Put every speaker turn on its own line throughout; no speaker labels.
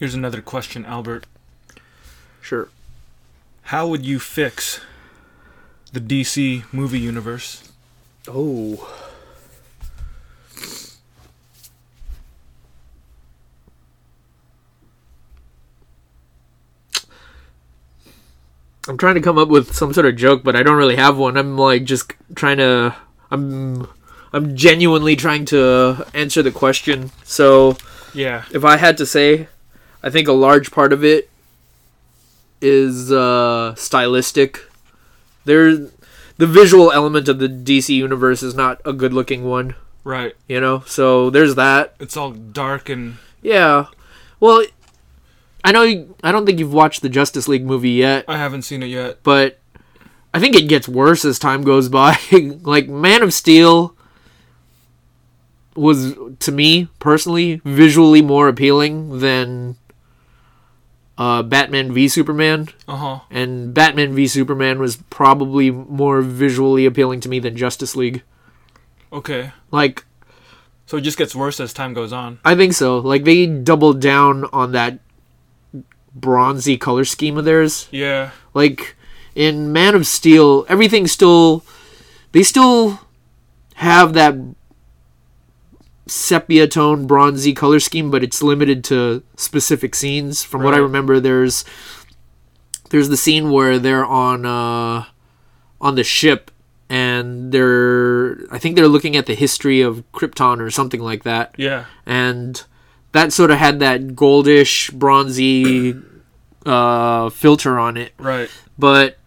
Here's another question, Albert.
Sure.
How would you fix the DC movie universe?
Oh. I'm trying to come up with some sort of joke, but I don't really have one. I'm like just trying to I'm I'm genuinely trying to answer the question. So,
Yeah.
if I had to say, I think a large part of it is uh, stylistic. There, the visual element of the DC universe is not a good-looking one,
Right.
you know. So there's that.
It's all dark and
Yeah. Well, I know you, I don't think you've watched the Justice League movie yet,
I haven't seen it yet.
but I think it gets worse as time goes by. like Man of Steel was to me personally visually more appealing than uh, Batman v Superman,
Uh huh.
and Batman v Superman was probably more visually appealing to me than Justice League.
Okay.
Like
So it just gets worse as time goes on.
I think so. Like they doubled down on that bronzy color scheme of theirs.
Yeah.
Like in Man of Steel, everything's still they still have that sepia tone bronzy color scheme, but it's limited to specific scenes. From what I remember, there's there's the scene where they're on uh on the ship and they're I think they're looking at the history of Krypton or something like that
Yeah.
and that sort of had that goldish bronzy uh, filter on it
Right.
but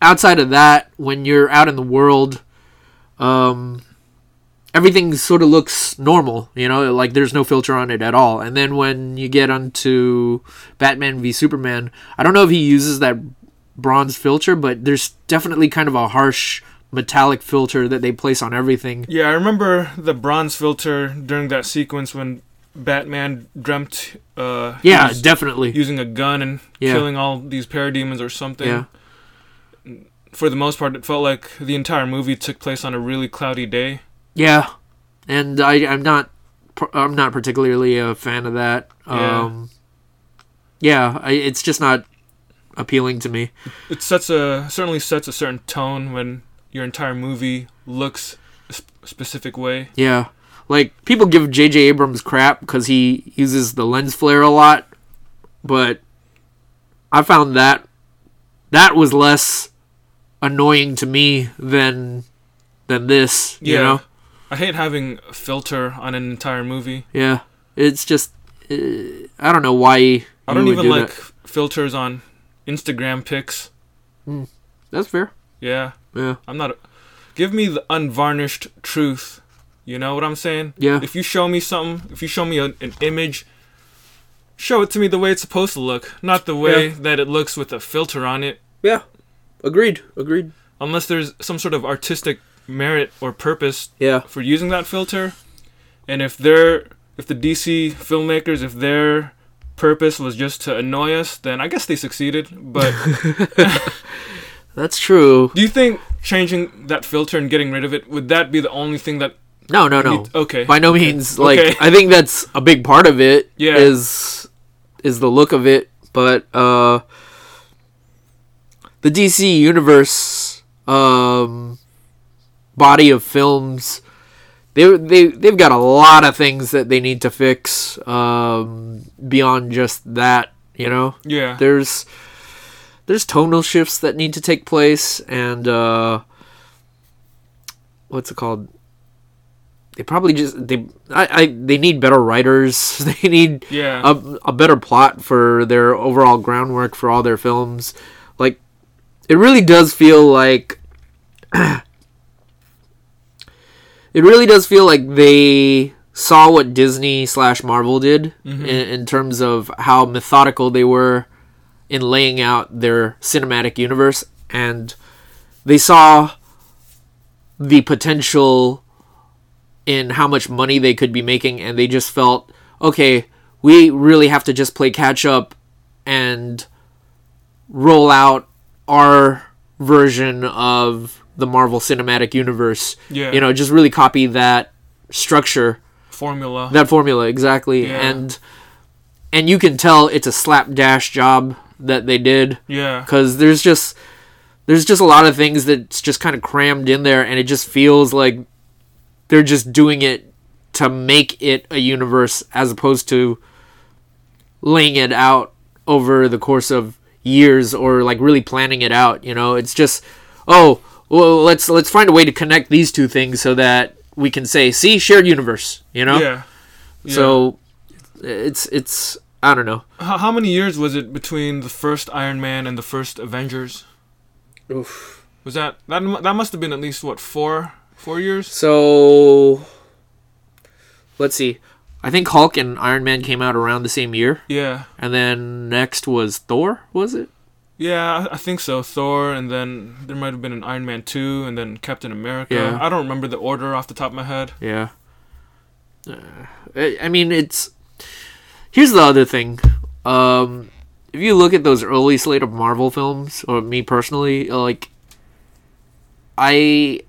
outside of that when you're out in the world um, everything sort of looks normal you know like there's no filter on it at all and then when you get onto batman v superman i don't know if he uses that bronze filter but there's definitely kind of a harsh metallic filter that they place on everything
Yeah, I remember the bronze filter during that sequence when Batman dreamt uh
yeah definitely
using a gun and
Yeah.
killing all these parademons or something.
yeah
For the most part, it felt like the entire movie took place on a really cloudy day.
Yeah, and I I'm not I'm not particularly a fan of that.
Yeah.
Um, yeah, I, it's just not appealing to me.
It sets a certainly sets a certain tone when your entire movie looks a sp- specific way.
Yeah, like people give J.J. Abrams crap because he uses the lens flare a lot, but I found that that was less annoying to me than than this. You
Yeah.
know?
I hate having a filter on an entire movie.
Yeah, it's just uh, I don't know why.
I don't even
do
like
that.
filters on Instagram pics.
That's fair.
Yeah.
Yeah.
I'm not. A, give me the unvarnished truth. You know what I'm saying?
Yeah.
If you show me something, if you show me a, an image, show it to me the way it's supposed to look, not the way
Yeah.
that it looks with a filter on it.
Yeah. Agreed. Agreed.
Unless there's some sort of artistic merit or purpose
Yeah.
for using that filter, and if they're if the DC filmmakers if their purpose was just to annoy us, then I guess they succeeded. But
That's true.
do you think changing that filter and getting rid of it would that be the only thing that
No, no, no.
Need- okay.
By no means. Like
Okay.
I think that's a big part of it.
Yeah.
Is is the look of it, but uh, the DC universe um, body of films. They, they, they've got a lot of things that they need to fix um, beyond just that, you know?
Yeah.
there's there's tonal shifts that need to take place and uh what's it called they probably just they I, I they need better writers they need
Yeah.
a, a better plot for their overall groundwork for all their films like it really does feel like it really does feel like they saw what Disney slash Marvel did mm-hmm. in, in terms of how methodical they were in laying out their cinematic universe, and they saw the potential in how much money they could be making, and they just felt, okay, we really have to just play catch up and roll out our version of the Marvel Cinematic Universe.
Yeah.
You know, just really copy that structure
Formula.
that formula exactly
Yeah.
and and you can tell it's a slapdash job that they did
Yeah.
because there's just there's just a lot of things that's just kind of crammed in there and it just feels like they're just doing it to make it a universe as opposed to laying it out over the course of years or like really planning it out you know it's just oh well let's let's find a way to connect these two things so that we can say see shared universe you know
Yeah. Yeah.
so it's it's i don't know
How, how many years was it between the first Iron Man and the first Avengers? Oof. Was that that that must have been at least what four four years?
So let's see. I think Hulk and Iron Man came out around the same year,
Yeah.
and then next was Thor. Was it?
Yeah, I, think so. Thor, and then there might have been an Iron Man two, and then Captain America.
Yeah.
I don't remember the order off the top of my head.
Yeah. Uh, I I mean, it's. Here's the other thing. Um, if you look at those early slate of Marvel films, or me personally, like, I,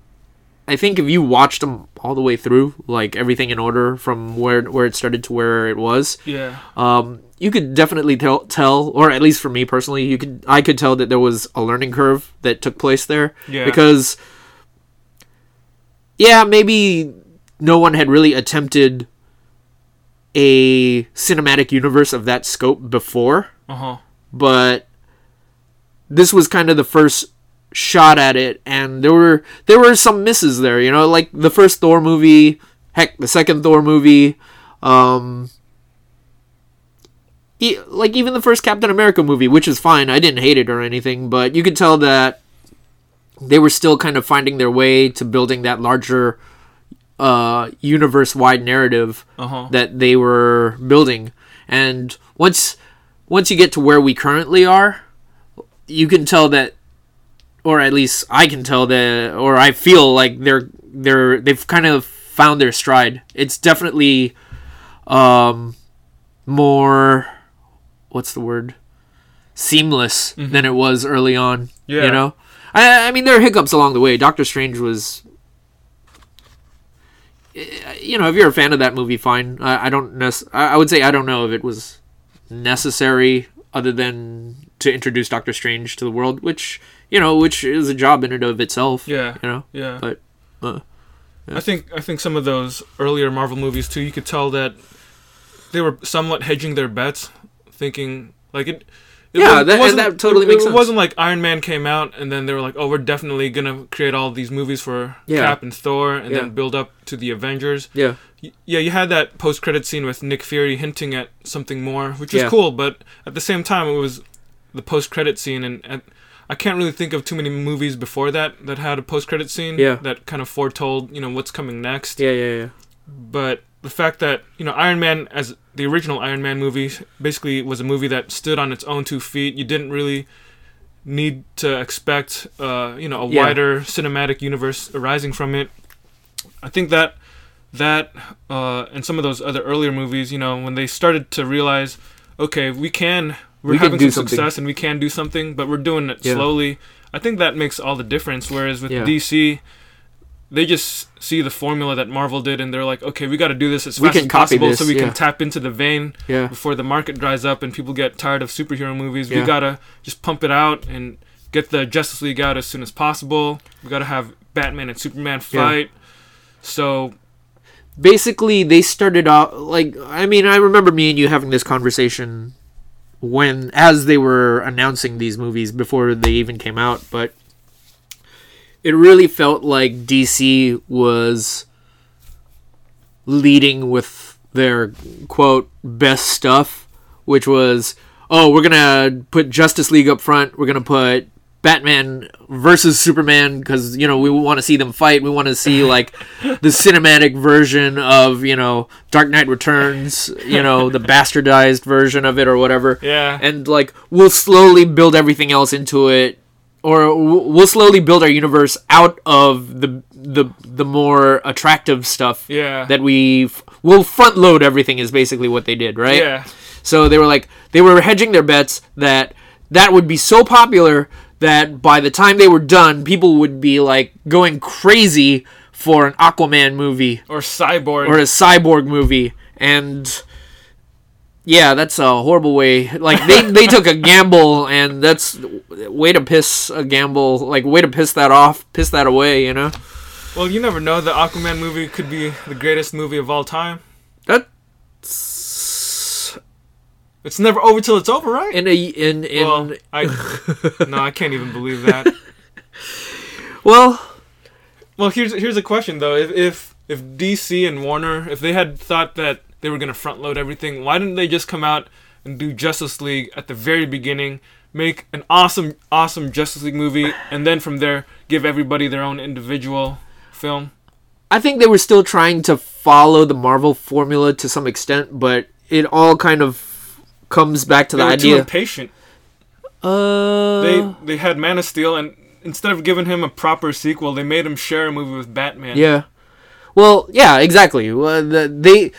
I think if you watched them all the way through, like everything in order from where where it started to where it was,
Yeah.
um, you could definitely tell, tell, or at least for me personally, you could I could tell that there was a learning curve that took place there.
Yeah.
Because, yeah, maybe no one had really attempted a cinematic universe of that scope before,
Uh huh.
but this was kind of the first shot at it and there were there were some misses there you know like the first thor movie heck the second thor movie um e- like even the first captain america movie which is fine i didn't hate it or anything but you could tell that they were still kind of finding their way to building that larger uh universe wide narrative
Uh huh.
that they were building and once once you get to where we currently are you can tell that or at least I can tell that or I feel like they're they're they've kind of found their stride. It's definitely um more what's the word? Seamless than it was early on
Yeah.
you know? I, I mean there are hiccups along the way. Doctor strange was you know, if you're a fan of that movie, fine. I, I don't nec- I would say I don't know if it was necessary other than to introduce Doctor Strange to the world, which you know, which is a job in and of itself.
Yeah.
you know.
Yeah.
But uh,
I think I think some of those earlier Marvel movies too, you could tell that they were somewhat hedging their bets, thinking like it. it
Yeah,
wasn't-
that-
wasn't-
that totally
it,
makes
it
sense.
wasn't like Iron Man came out and then they were like, "Oh, we're definitely gonna create all these movies for
Yeah.
Cap and Thor, and
Yeah.
then build up to the Avengers."
yeah,
Y- Yeah, you had that post-credit scene with Nick Fury hinting at something more, which was
Yeah.
cool. But at the same time, it was the post-credit scene, and, and I can't really think of too many movies before that that had a post-credit scene
Yeah.
that kind of foretold, you know, what's coming next.
yeah, yeah, yeah.
But the fact that you know Iron Man, as the original Iron Man movie, basically was a movie that stood on its own two feet. You didn't really need to expect, uh, you know, a
Yeah.
wider cinematic universe arising from it. I think that that uh, and some of those other earlier movies, you know, when they started to realize, okay, we can, we're
We
having some
something.
success and we can do something, but we're doing it
Yeah.
slowly. I think that makes all the difference. Whereas with
Yeah.
DC, they just see the formula that Marvel did, and they're like, okay, we got to do this as
We
fast as possible,
this,
so we
yeah.
can tap into the vein
Yeah,
before the market dries up and people get tired of superhero movies.
Yeah.
We gotta just pump it out and get the Justice League out as soon as possible. We gotta have Batman and Superman fight. So
basically they started out like I mean I remember me and you having this conversation when as they were announcing these movies before they even came out, but it really felt like DC was leading with their quote best stuff, which was oh we're gonna put Justice League up front, we're gonna put Batman versus Superman because you know we want to see them fight. We want to see like the cinematic version of you know Dark Knight Returns, you know the bastardized version of it or whatever.
Yeah.
and like we'll slowly build everything else into it, or we'll slowly build our universe out of the the the more attractive stuff.
Yeah.
that we will front load everything is basically what they did, right?
yeah,
So they were like they were hedging their bets that that would be so popular that by the time they were done, people would be like going crazy for an Aquaman movie
or Cyborg.
or a cyborg movie and yeah, that's a horrible way. Like they they took a gamble, and that's way to piss a gamble. Like way to piss that off, piss that away. You know.
Well, you never know. The Aquaman movie could be the greatest movie of all time.
That's
It's never over till it's over, right?
in a in in
well, I no, I can't even believe that.
well.
Well, here's here's a question though. If if if DC and Warner, if they had thought that they were gonna front load everything, why didn't they just come out and do Justice League at the very beginning, make an awesome awesome Justice League movie, and then from there give everybody their own individual film?
I think they were still trying to follow the Marvel formula to some extent, but it all kind of comes back to
They
the
too
idea.
impatient.
Uh,
They they had Man of Steel, and instead of giving him a proper sequel, they made him share a movie with Batman.
yeah. Well, yeah, exactly. Well, the, they,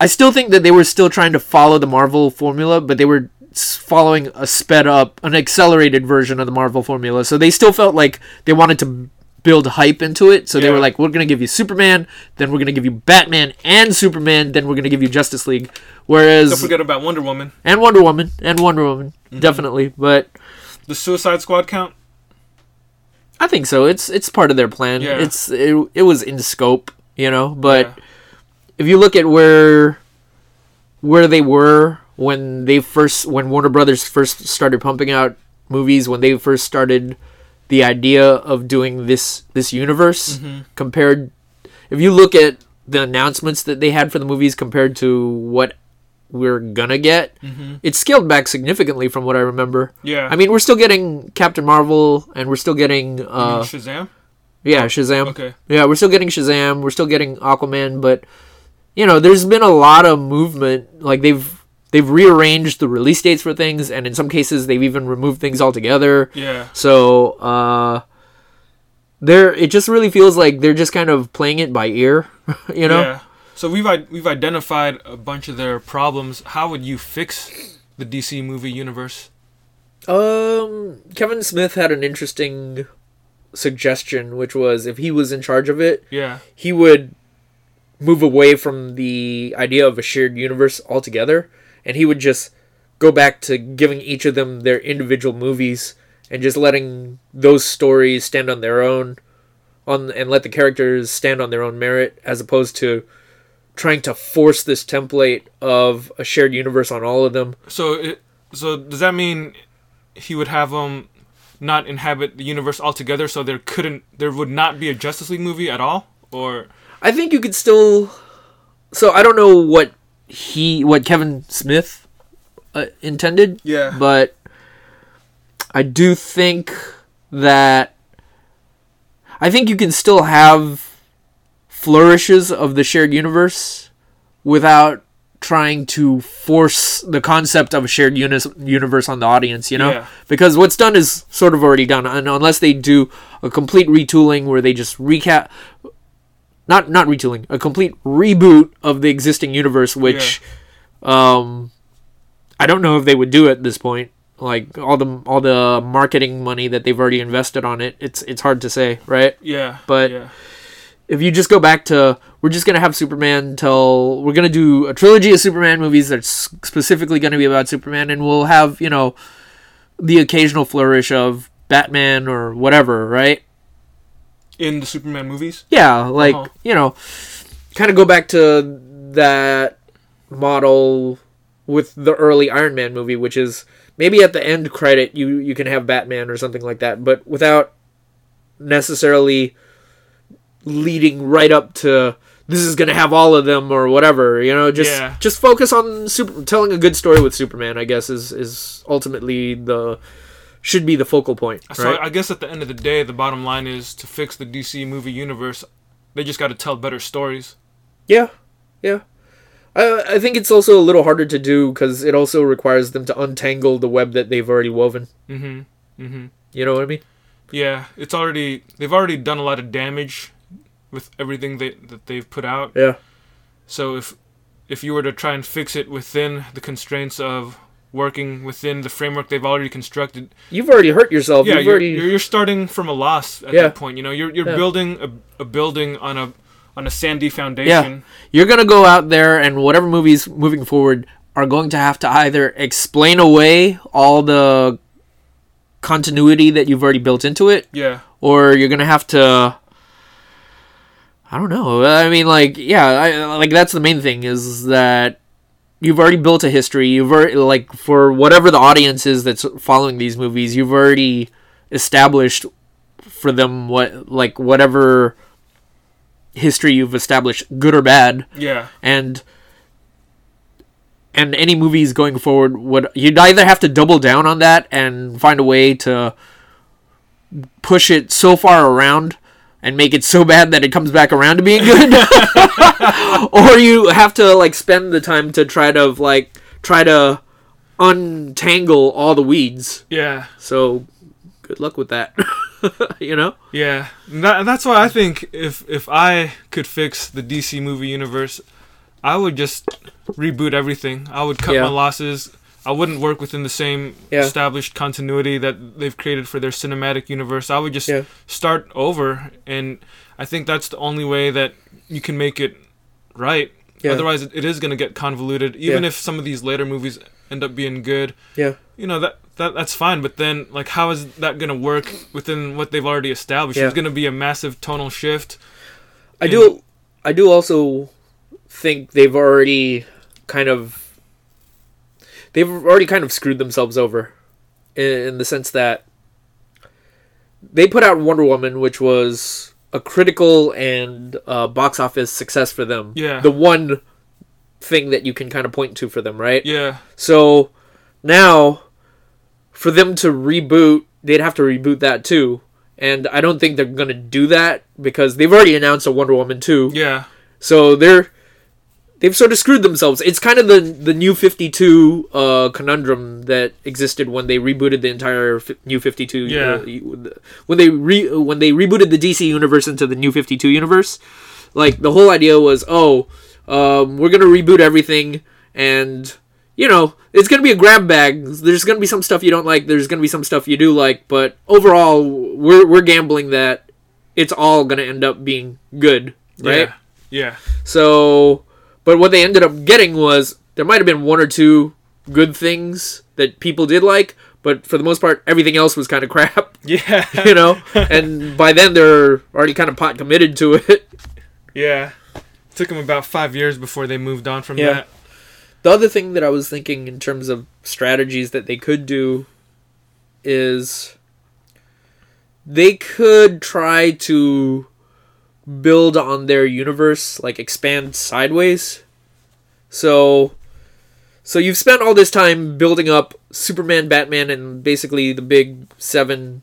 I still think that they were still trying to follow the Marvel formula, but they were following a sped up, an accelerated version of the Marvel formula. So they still felt like they wanted to build hype into it. So they
Yeah.
were like, we're gonna give you Superman, then we're gonna give you Batman and Superman, then we're gonna give you Justice League. Whereas
Don't forget about Wonder Woman.
and Wonder Woman and Wonder Woman
Mm-hmm.
definitely, but
The Suicide Squad count?
I think so. It's it's part of their plan.
Yeah.
It's it, it was in scope, you know. But
Yeah.
if you look at where where they were when they first when Warner Brothers first started pumping out movies, when they first started the idea of doing this this universe compared if you look at the announcements that they had for the movies compared to what we're gonna get, it's scaled back significantly from what I remember.
Yeah.
I mean, we're still getting Captain Marvel, and we're still getting uh,
Shazam?
yeah, Shazam.
Okay.
Yeah, we're still getting Shazam. We're still getting Aquaman, but you know, there's been a lot of movement. Like they've they've rearranged the release dates for things, and in some cases, they've even removed things altogether.
Yeah.
So uh, there, it just really feels like they're just kind of playing it by ear. you know?
Yeah. So we've we've identified a bunch of their problems. How would you fix the DC movie universe?
Um, Kevin Smith had an interesting suggestion, which was if he was in charge of it,
Yeah.
he would move away from the idea of a shared universe altogether and he would just go back to giving each of them their individual movies and just letting those stories stand on their own on and let the characters stand on their own merit as opposed to trying to force this template of a shared universe on all of them
So it, so does that mean he would have them not inhabit the universe altogether? So there couldn't there would not be a Justice League movie at all, or
I think you could still. So I don't know what he, what Kevin Smith uh, intended.
Yeah.
But I do think that I think you can still have flourishes of the shared universe without trying to force the concept of a shared unis- universe on the audience, you know?
Yeah.
Because what's done is sort of already done, and unless they do a complete retooling where they just recap, not not retooling, a complete reboot of the existing universe, which, um, I don't know if they would do at this point. Like all the all the marketing money that they've already invested on it, it's it's hard to say, right?
yeah,
But-
yeah,
if you just go back to we're just gonna have Superman till we're gonna do a trilogy of Superman movies that's specifically gonna be about Superman, and we'll have you know the occasional flourish of Batman or whatever, right?
In the Superman movies.
Yeah, like
Uh-huh.
you know, kind of go back to that model with the early Iron Man movie, which is maybe at the end credit you you can have Batman or something like that, but without necessarily leading right up to this is gonna have all of them or whatever. You know, just
Yeah.
just focus on super telling a good story with Superman. I guess is is ultimately the should be the focal point.
So
right?
I guess at the end of the day, the bottom line is to fix the DC movie universe. They just got to tell better stories.
Yeah, yeah. I I think it's also a little harder to do because it also requires them to untangle the web that they've already woven.
Mm-hmm. Mm-hmm.
You know what I mean?
Yeah, it's already they've already done a lot of damage with everything they, that they've put out.
Yeah.
So if if you were to try and fix it within the constraints of working within the framework they've already constructed,
You've already hurt yourself.
yeah,
You've
you're,
already.
you're starting from a loss at
Yeah.
that point. You know, you're you're
Yeah.
building a, a building on a on a sandy foundation. Yeah.
You're gonna go out there and whatever movies moving forward are going to have to either explain away all the continuity that you've already built into it,
Yeah.
or you're gonna have to. I don't know. I mean, like, yeah, I, like that's the main thing is that you've already built a history. You've already like for whatever the audience is that's following these movies, you've already established for them what like whatever history you've established, good or bad,
Yeah.
and and any movies going forward would you'd either have to double down on that and find a way to push it so far around and make it so bad that it comes back around to being good or you have to like spend the time to try to like try to untangle all the weeds
Yeah.
so good luck with that you know
Yeah, and that, and that's why I think if if I could fix the DC movie universe, I would just reboot everything. I would cut
Yeah.
my losses. I wouldn't work within the same
Yeah.
established continuity that they've created for their cinematic universe. I would just
Yeah.
start over, and I think that's the only way that you can make it right.
Yeah.
Otherwise, it, is going to get convoluted. Even if some of these later movies end up being good,
yeah
you know that that that's fine but then like how is that going to work within what they've already established there's going to be a massive tonal shift
I do I do also think they've already kind of they've already kind of screwed themselves over in, in the sense that they put out Wonder Woman which was a critical and uh, box office success for them.
Yeah.
The one thing that you can kind of point to for them, right?
yeah
So now, for them to reboot, they'd have to reboot that too. And I don't think they're gonna do that because they've already announced a Wonder Woman two.
yeah
So they're they've sort of screwed themselves. It's kind of the the New Fifty Two uh, conundrum that existed when they rebooted the entire F- New Fifty Two.
Yeah.
when they re when they rebooted the DC universe into the New Fifty Two universe, like the whole idea was, oh, um, we're gonna reboot everything, and you know it's gonna be a grab bag. There's gonna be some stuff you don't like. There's gonna be some stuff you do like, but overall, we're we're gambling that it's all gonna end up being good, right?
yeah yeah
So, but what they ended up getting was there might have been one or two good things that people did like, but for the most part, everything else was kind of crap,
yeah
you know. and by then, they're already kind of pot committed to it.
yeah took them about five years before they moved on from
Yeah.
that
The other thing that I was thinking in terms of strategies that they could do is they could try to build on their universe, like expand sideways. So so you've spent all this time building up Superman, Batman and basically the big 7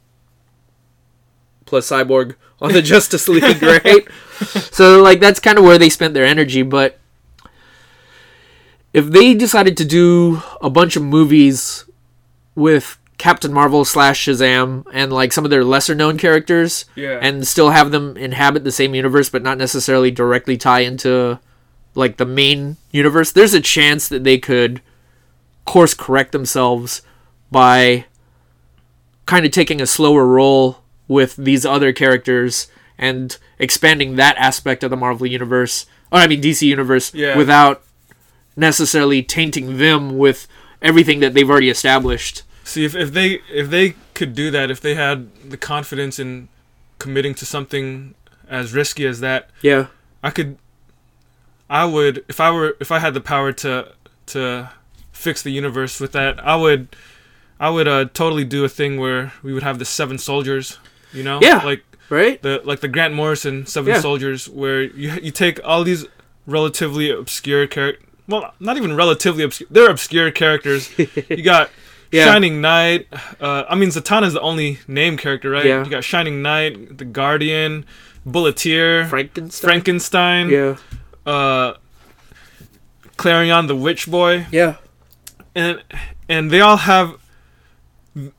plus Cyborg on the Justice League, right? so like that's kind of where they spent their energy, but if they decided to do a bunch of movies with Captain Marvel slash Shazam and like some of their lesser known characters,
Yeah.
and still have them inhabit the same universe, but not necessarily directly tie into like the main universe, there's a chance that they could course correct themselves by kind of taking a slower role with these other characters and expanding that aspect of the Marvel universe, or I mean DC universe,
Yeah.
without necessarily tainting them with everything that they've already established.
See if, if they if they could do that if they had the confidence in committing to something as risky as that
Yeah.
I could I would if I were if I had the power to to fix the universe with that I would I would uh totally do a thing where we would have the seven soldiers you know
Yeah.
like
Right?
the like the Grant Morrison seven
Yeah.
soldiers where you you take all these relatively obscure characters well not even relatively obscure they're obscure characters you got
Yeah.
Shining Knight uh I mean Zatanna is the only name character right
Yeah.
you got Shining Knight the Guardian Bulleteer
Frankenstein.
Frankenstein
Yeah.
uh Clarion the Witch Boy
Yeah.
and and they all have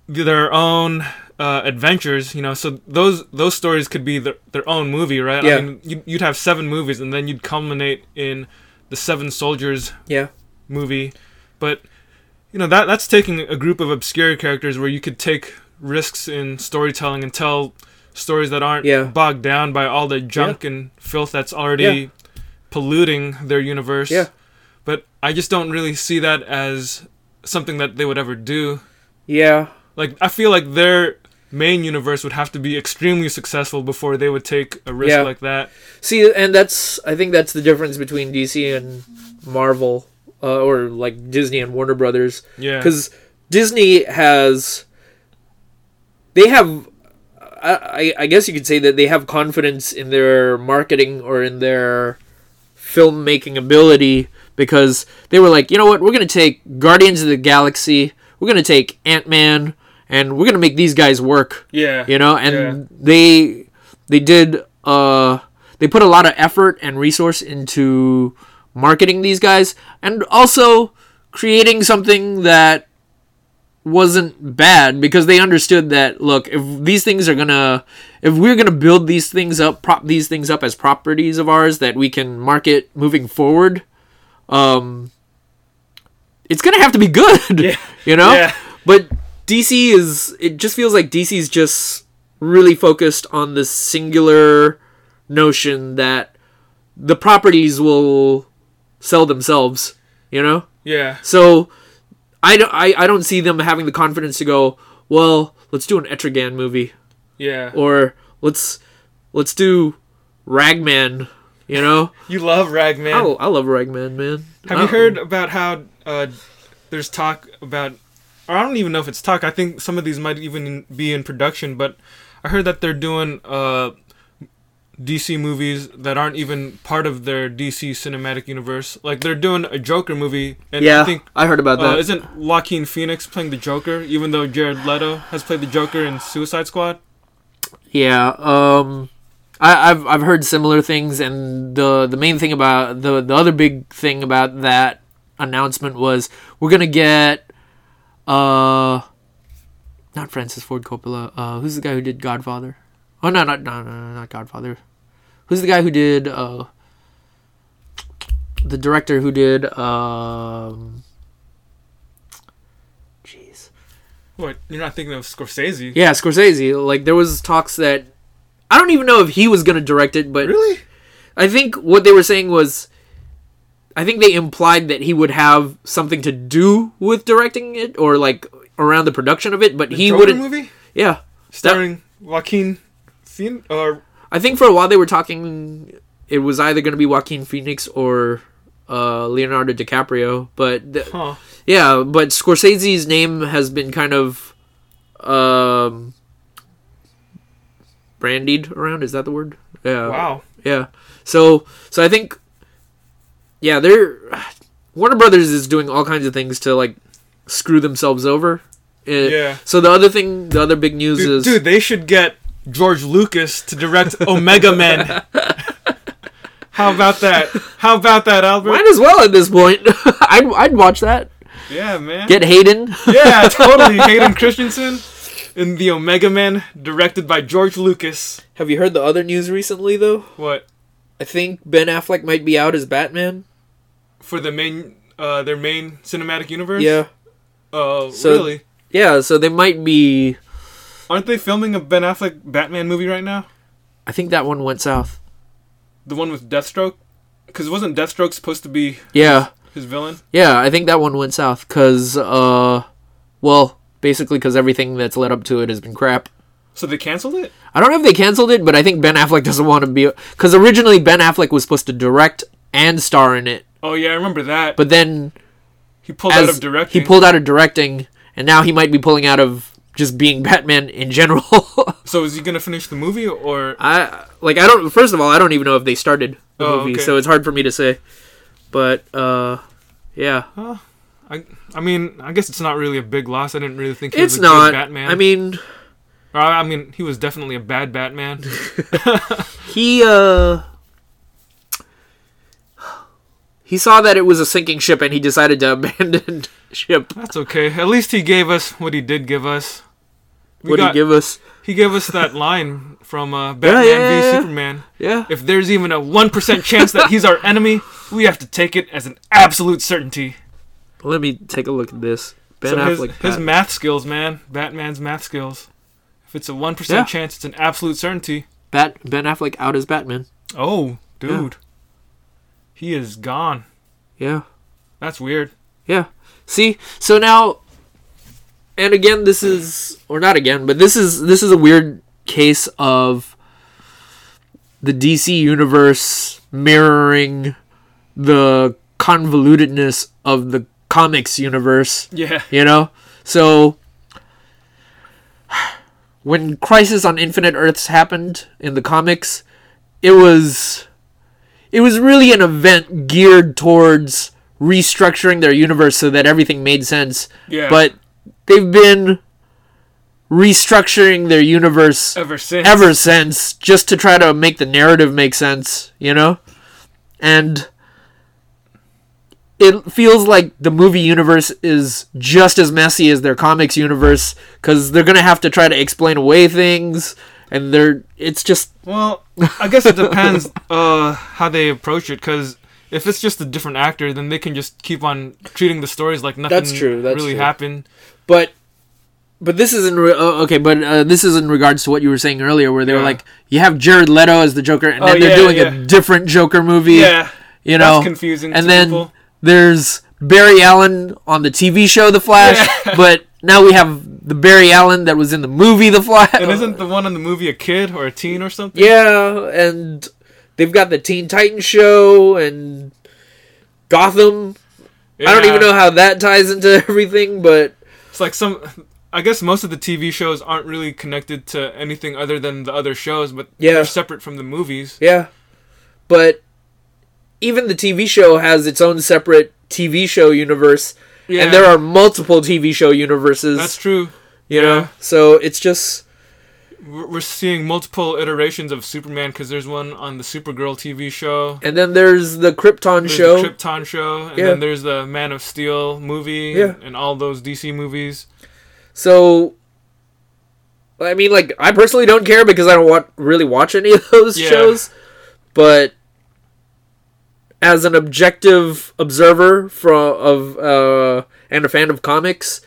their own uh, adventures you know so those those stories could be their, their own movie right
Yeah.
I mean you'd, you'd have seven movies and then you'd culminate in the seven soldiers
Yeah.
movie but you know that that's taking a group of obscure characters where you could take risks in storytelling and tell stories that aren't
Yeah.
bogged down by all the junk and filth that's already
Yeah.
polluting their universe
Yeah.
but I just don't really see that as something that they would ever do.
Yeah.
Like I feel like their main universe would have to be extremely successful before they would take a risk
Yeah.
like that.
See, and that's I think that's the difference between DC and Marvel, uh, or like Disney and Warner Brothers,
Yeah.
because Disney has they have. I, I- guess you could say that they have confidence in their marketing or in their filmmaking ability because they were like, you know what, we're gonna take Guardians of the Galaxy, we're gonna take Ant Man, and we're gonna make these guys work
yeah.
you know and
Yeah.
they they did uh they put a lot of effort and resource into marketing these guys and also creating something that wasn't bad because they understood that look if these things are gonna if we're gonna build these things up prop these things up as properties of ours that we can market moving forward um it's gonna have to be good
Yeah.
you know
Yeah.
but dc is it just feels like dc's just really focused on this singular notion that the properties will sell themselves you know
Yeah.
so I don't, I, I don't see them having the confidence to go well let's do an etrigan movie
Yeah.
or let's let's do ragman you know
You love Ragman.
I, I love ragman man
Have
I-
you heard about how uh, there's talk about, or I don't even know if it's talk. I think some of these might even be in production, but I heard that they're doing uh, DC movies that aren't even part of their DC cinematic universe. Like they're doing a Joker movie, and
yeah
I think
I heard about
uh,
that
isn't Joaquin Phoenix playing the Joker, even though Jared Leto has played the Joker in Suicide Squad.
Yeah, um, I, I've I've heard similar things, and the the main thing about the the other big thing about that announcement was we're gonna get, uh, not Francis Ford Coppola. Uh, who's the guy who did Godfather? Oh no, not no no, no not Godfather. Who's the guy who did uh, the director who did um, jeez.
What? You're not thinking of Scorsese?
Yeah, Scorsese. Like there was talks that I don't even know if he was gonna direct it, but
Really?
I think what they were saying was I think they implied that he would have something to do with directing it or like around the production of it, but
The
he
Joker
wouldn't
movie
Yeah.
starring Joaquin Phoenix or
I think for a while they were talking it was either going to be Joaquin Phoenix or uh, Leonardo DiCaprio, but th-
huh?
yeah, but Scorsese's name has been kind of um brandied around, is that the word? Yeah.
Wow.
Yeah. So so I think yeah, they're Warner Brothers is doing all kinds of things to like screw themselves over. Uh,
Yeah.
So the other thing, the other big news
Dude,
is
dude, they should get George Lucas to direct Omega Men. How about that? How about that, Albert?
might as well at this point. I'd I'd watch that.
Yeah, man.
Get Hayden.
yeah, totally. Hayden Christensen in the Omega Men, directed by George Lucas.
Have you heard the other news recently though?
What
I think Ben Affleck might be out as Batman.
for the main, uh, their main cinematic universe?
Yeah.
Oh,
So-
really?
Yeah, so they might be
Aren't they filming a Ben Affleck Batman movie right now?
I think that one went south.
The one with Deathstroke? Because wasn't Deathstroke supposed to be
Yeah.
his villain?
Yeah, I think that one went south cuz uh well, basically cuz everything that's led up to it has been crap.
So they canceled it?
I don't know if they canceled it, but I think Ben Affleck doesn't want to be because originally Ben Affleck was supposed to direct and star in it,
Oh yeah, I remember that.
but then
he pulled out of directing.
he pulled out of directing, and now he might be pulling out of just being Batman in general.
So is he gonna finish the movie or?
I like I don't. First of all, I don't even know if they started the
Oh,
movie,
okay.
so it's hard for me to say. But uh, yeah,
I I mean I guess it's not really a big loss. I didn't really think he
it's
was a
not.
good Batman.
I mean,
Or, I mean he was definitely a bad Batman.
he uh. He saw that it was a sinking ship and he decided to abandon ship.
That's okay. At least he gave us what he did give us.
What did he give us?
He gave us that line from uh, Batman
yeah, yeah,
v
yeah.
Superman.
Yeah.
If there's even a one percent chance that he's our enemy, we have to take it as an absolute certainty.
Let me take a look at this. Ben
so his,
Affleck.
his
Bat-
math skills, man. Batman's math skills. If it's a one
Yeah.
chance, it's an absolute certainty.
Bat Ben Affleck out as Batman.
Oh, dude, he is gone.
Yeah.
That's weird.
Yeah. See, so now, and again, this is, or not again, but this is this is a weird case of the DC universe mirroring the convolutedness of the comics universe.
Yeah.
You know, so when Crisis on Infinite Earths happened in the comics, it was it was really an event geared towards restructuring their universe so that everything made sense.
Yeah.
But they've been restructuring their universe
Ever since.
ever since just to try to make the narrative make sense, you know? And it feels like the movie universe is just as messy as their comics universe cuz they're going to have to try to explain away things and they're it's just
Well, I guess it depends uh, how they approach it. Because if it's just a different actor, then they can just keep on treating the stories like nothing
That's true, that's
really
true.
happened.
But but this is in re- oh, okay but uh, this is in regards to what you were saying earlier where they were
Yeah.
like you have Jared Leto as the Joker and
Oh,
then they're
yeah,
doing
yeah.
a different Joker movie
Yeah.
you
That's
know
confusing
and
to
then
people.
there's Barry Allen on the TV show The Flash,
Yeah.
but now we have the Barry Allen that was in the movie The Flash.
And isn't the one in the movie a kid or a teen or something?
yeah, and they've got the Teen Titans show and Gotham. I don't even know how that ties into everything, but
It's like some. I guess most of the TV shows aren't really connected to anything other than the other shows, but
Yeah.
they're separate from the movies.
yeah. But even the TV show has its own separate TV show universe,
Yeah,
and there are multiple TV show universes.
That's true.
you
yeah.
know, so it's just
We're seeing multiple iterations of Superman because there's one on the Supergirl TV show.
and then there's the Krypton
There's
show.
the Krypton show, and
Yeah.
then there's the Man of Steel movie,
Yeah.
and all those DC movies.
So, I mean, like, I personally don't care because I don't want really watch any of those
Yeah.
shows. But as an objective observer from of uh, and a fan of comics,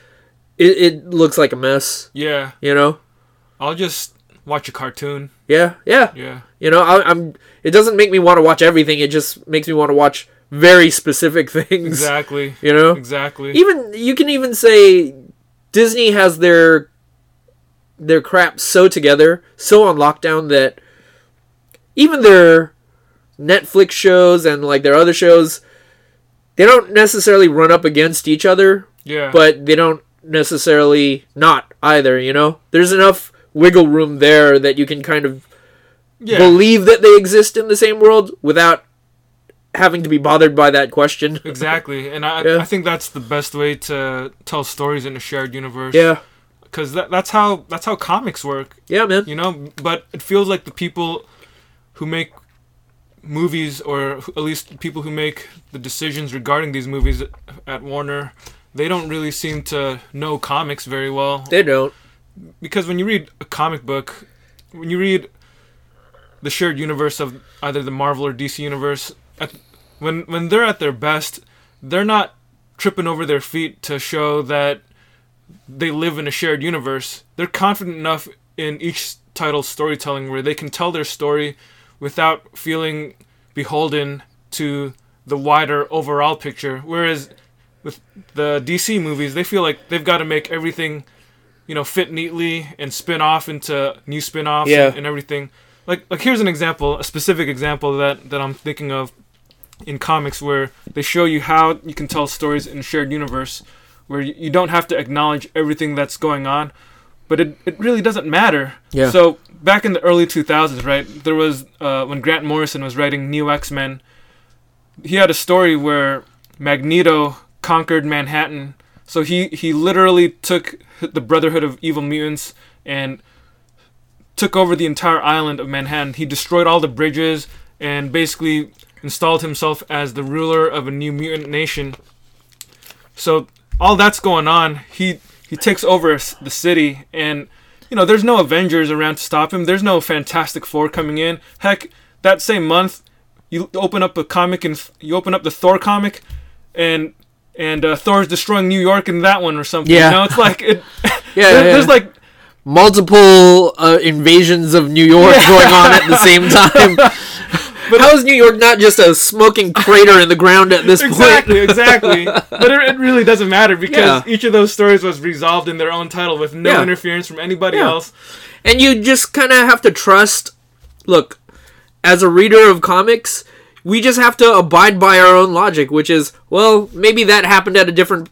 it, it looks like a mess.
Yeah,
You know?
I'll just watch a cartoon.
Yeah, yeah.
Yeah,
You know, I, I'm. It doesn't make me want to watch everything. It just makes me want to watch very specific things.
exactly,
You know?
exactly.
even you can even say Disney has their their crap so together, so on lockdown that even their Netflix shows and like their other shows, they don't necessarily run up against each other,
yeah,
but they don't necessarily not either. You know, there's enough wiggle room there that you can kind of
yeah,
believe that they exist in the same world without having to be bothered by that question.
exactly. And I,
Yeah.
I think that's the best way to tell stories in a shared universe.
yeah,
because that, that's how that's how comics work.
yeah, man.
you know but it feels like the people who make movies or at least people who make the decisions regarding these movies at, at warner they don't really seem to know comics very well
They don't.
Because when you read a comic book when you read the shared universe of either the marvel or dc universe at, when when they're at their best they're not tripping over their feet to show that they live in a shared universe. They're confident enough in each title's storytelling where they can tell their story without feeling beholden to the wider overall picture. Whereas with the DC movies, they feel like they've got to make everything, you know, fit neatly and spin off into new spin offs
Yeah.
and, and everything. Like like here's an example, a specific example that, that I'm thinking of in comics where they show you how you can tell stories in a shared universe where you, don't have to acknowledge everything that's going on but it, it really doesn't matter
Yeah.
so back in the early 2000s right there was uh, when grant morrison was writing new x-men he had a story where magneto conquered manhattan so he, he literally took the brotherhood of evil mutants and took over the entire island of manhattan he destroyed all the bridges and basically installed himself as the ruler of a new mutant nation. So all that's going on. He he takes over the city, and you know there's no Avengers around to stop him. There's no Fantastic Four coming in. Heck, that same month, you open up a comic and you open up the Thor comic, and and uh, Thor's destroying New York in that one or something.
Yeah.
You know, it's like it.
Yeah,
there-
yeah.
there's like
multiple uh, invasions of New York
Yeah.
going on at the same time. But how is New York not just a smoking crater in the ground at this
exactly,
point?
exactly. Exactly. But it, it really doesn't matter because
Yeah.
each of those stories was resolved in their own title with no interference from anybody else.
and you just kind of have to trust. Look, as a reader of comics, we just have to abide by our own logic, which is, well, maybe that happened at a different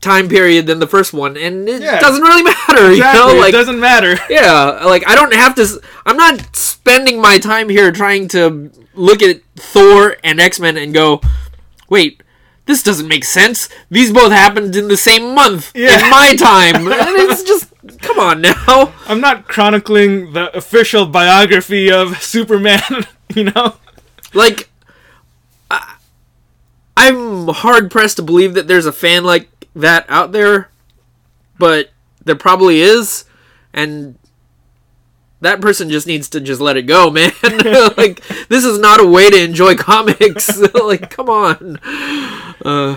time period than the first one, and it
Yeah.
doesn't really matter.
Exactly.
You know,
it doesn't matter.
Yeah, like I don't have to. I'm not spending my time here trying to look at Thor and X Men and go, wait, this doesn't make sense. These both happened in the same month
Yeah.
in my time, and it's just come on now.
I'm not chronicling the official biography of Superman, you know?
Like, I, I'm hard pressed to believe that there's a fan like that out there, but there probably is, and that person just needs to just let it go, man. like, this is not a way to enjoy comics. like, come on. Uh,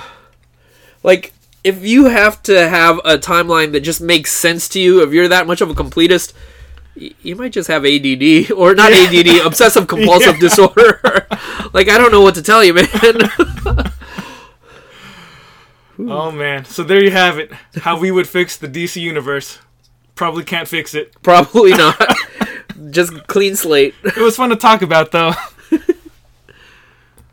like, if you have to have a timeline that just makes sense to you, if you're that much of a completist, you might just have ADD or not ADD, obsessive compulsive
Yeah.
disorder. like I don't know what to tell you, man.
Oh man. So there you have it. How we would fix the DC universe. Probably can't fix it.
Probably not. just clean slate.
It was fun to talk about though.